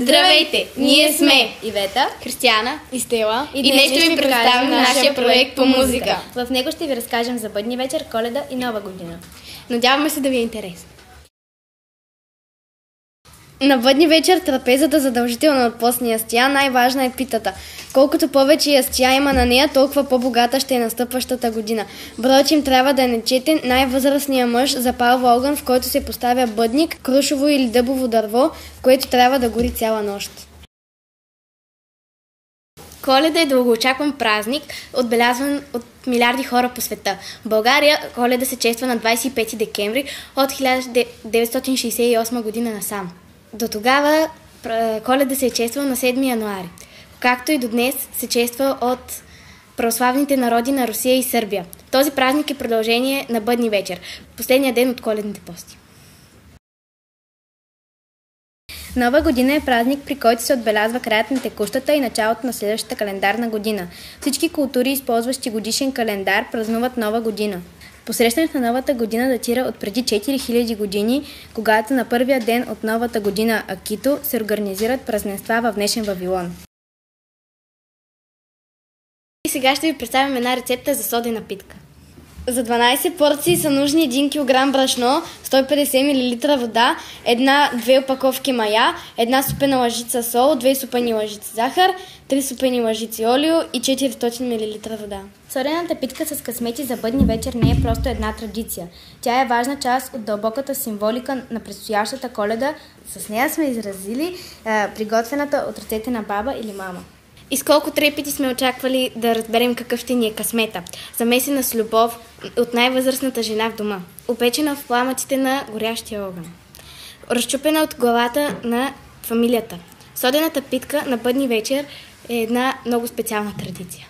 Здравейте! Ние сме Ивета Християна и Стела и днес ще ви представим нашия проект по музика. В него ще ви разкажем за бъдни вечер, коледа и нова година. Надяваме се да ви е интересно. На бъдни вечер трапезата задължително от постния ястия, най-важна е питата. Колкото повече ястия има на нея, толкова по-богата ще е настъпващата година. Броят им трябва да е нечетен. Най-възрастният мъж запалва огън, в който се поставя бъдник, крушово или дъбово дърво, което трябва да гори цяла нощ. Коледа е дългоочакван празник, отбелязван от милиарди хора по света. В България Коледа се чества на 25 декември от 1968 година насам. До тогава Коледа се е чествал на 7 януари, както и до днес се чества от православните народи на Русия и Сърбия. Този празник е продължение на Бъдни вечер, последния ден от коледните пости. Нова година е празник, при който се отбелязва краят на текущата и началото на следващата календарна година. Всички култури, използващи годишен календар, празнуват Нова година. Посрещането на новата година датира от преди 4000 години, когато на първия ден от новата година Акито се организират празненства в днешен Вавилон. И сега ще ви представим една рецепта за содена питка. За 12 порции са нужни 1 кг брашно, 150 мл вода, една, две опаковки мая, една супена лъжица сол, 2 супени лъжици захар, 3 супени лъжици олио и 400 мл вода. Сорената питка с късмети за бъдни вечер не е просто една традиция. Тя е важна част от дълбоката символика на предстоящата коледа. С нея сме изразили е, приготвената от ръцете на баба или мама. И с колко трепети сме очаквали да разберем какъв ще ни е късмета. Замесена с любов от най-възрастната жена в дома. Опечена в пламъците на горящия огън. Разчупена от главата на фамилията. Содената питка на бъдни вечер е една много специална традиция.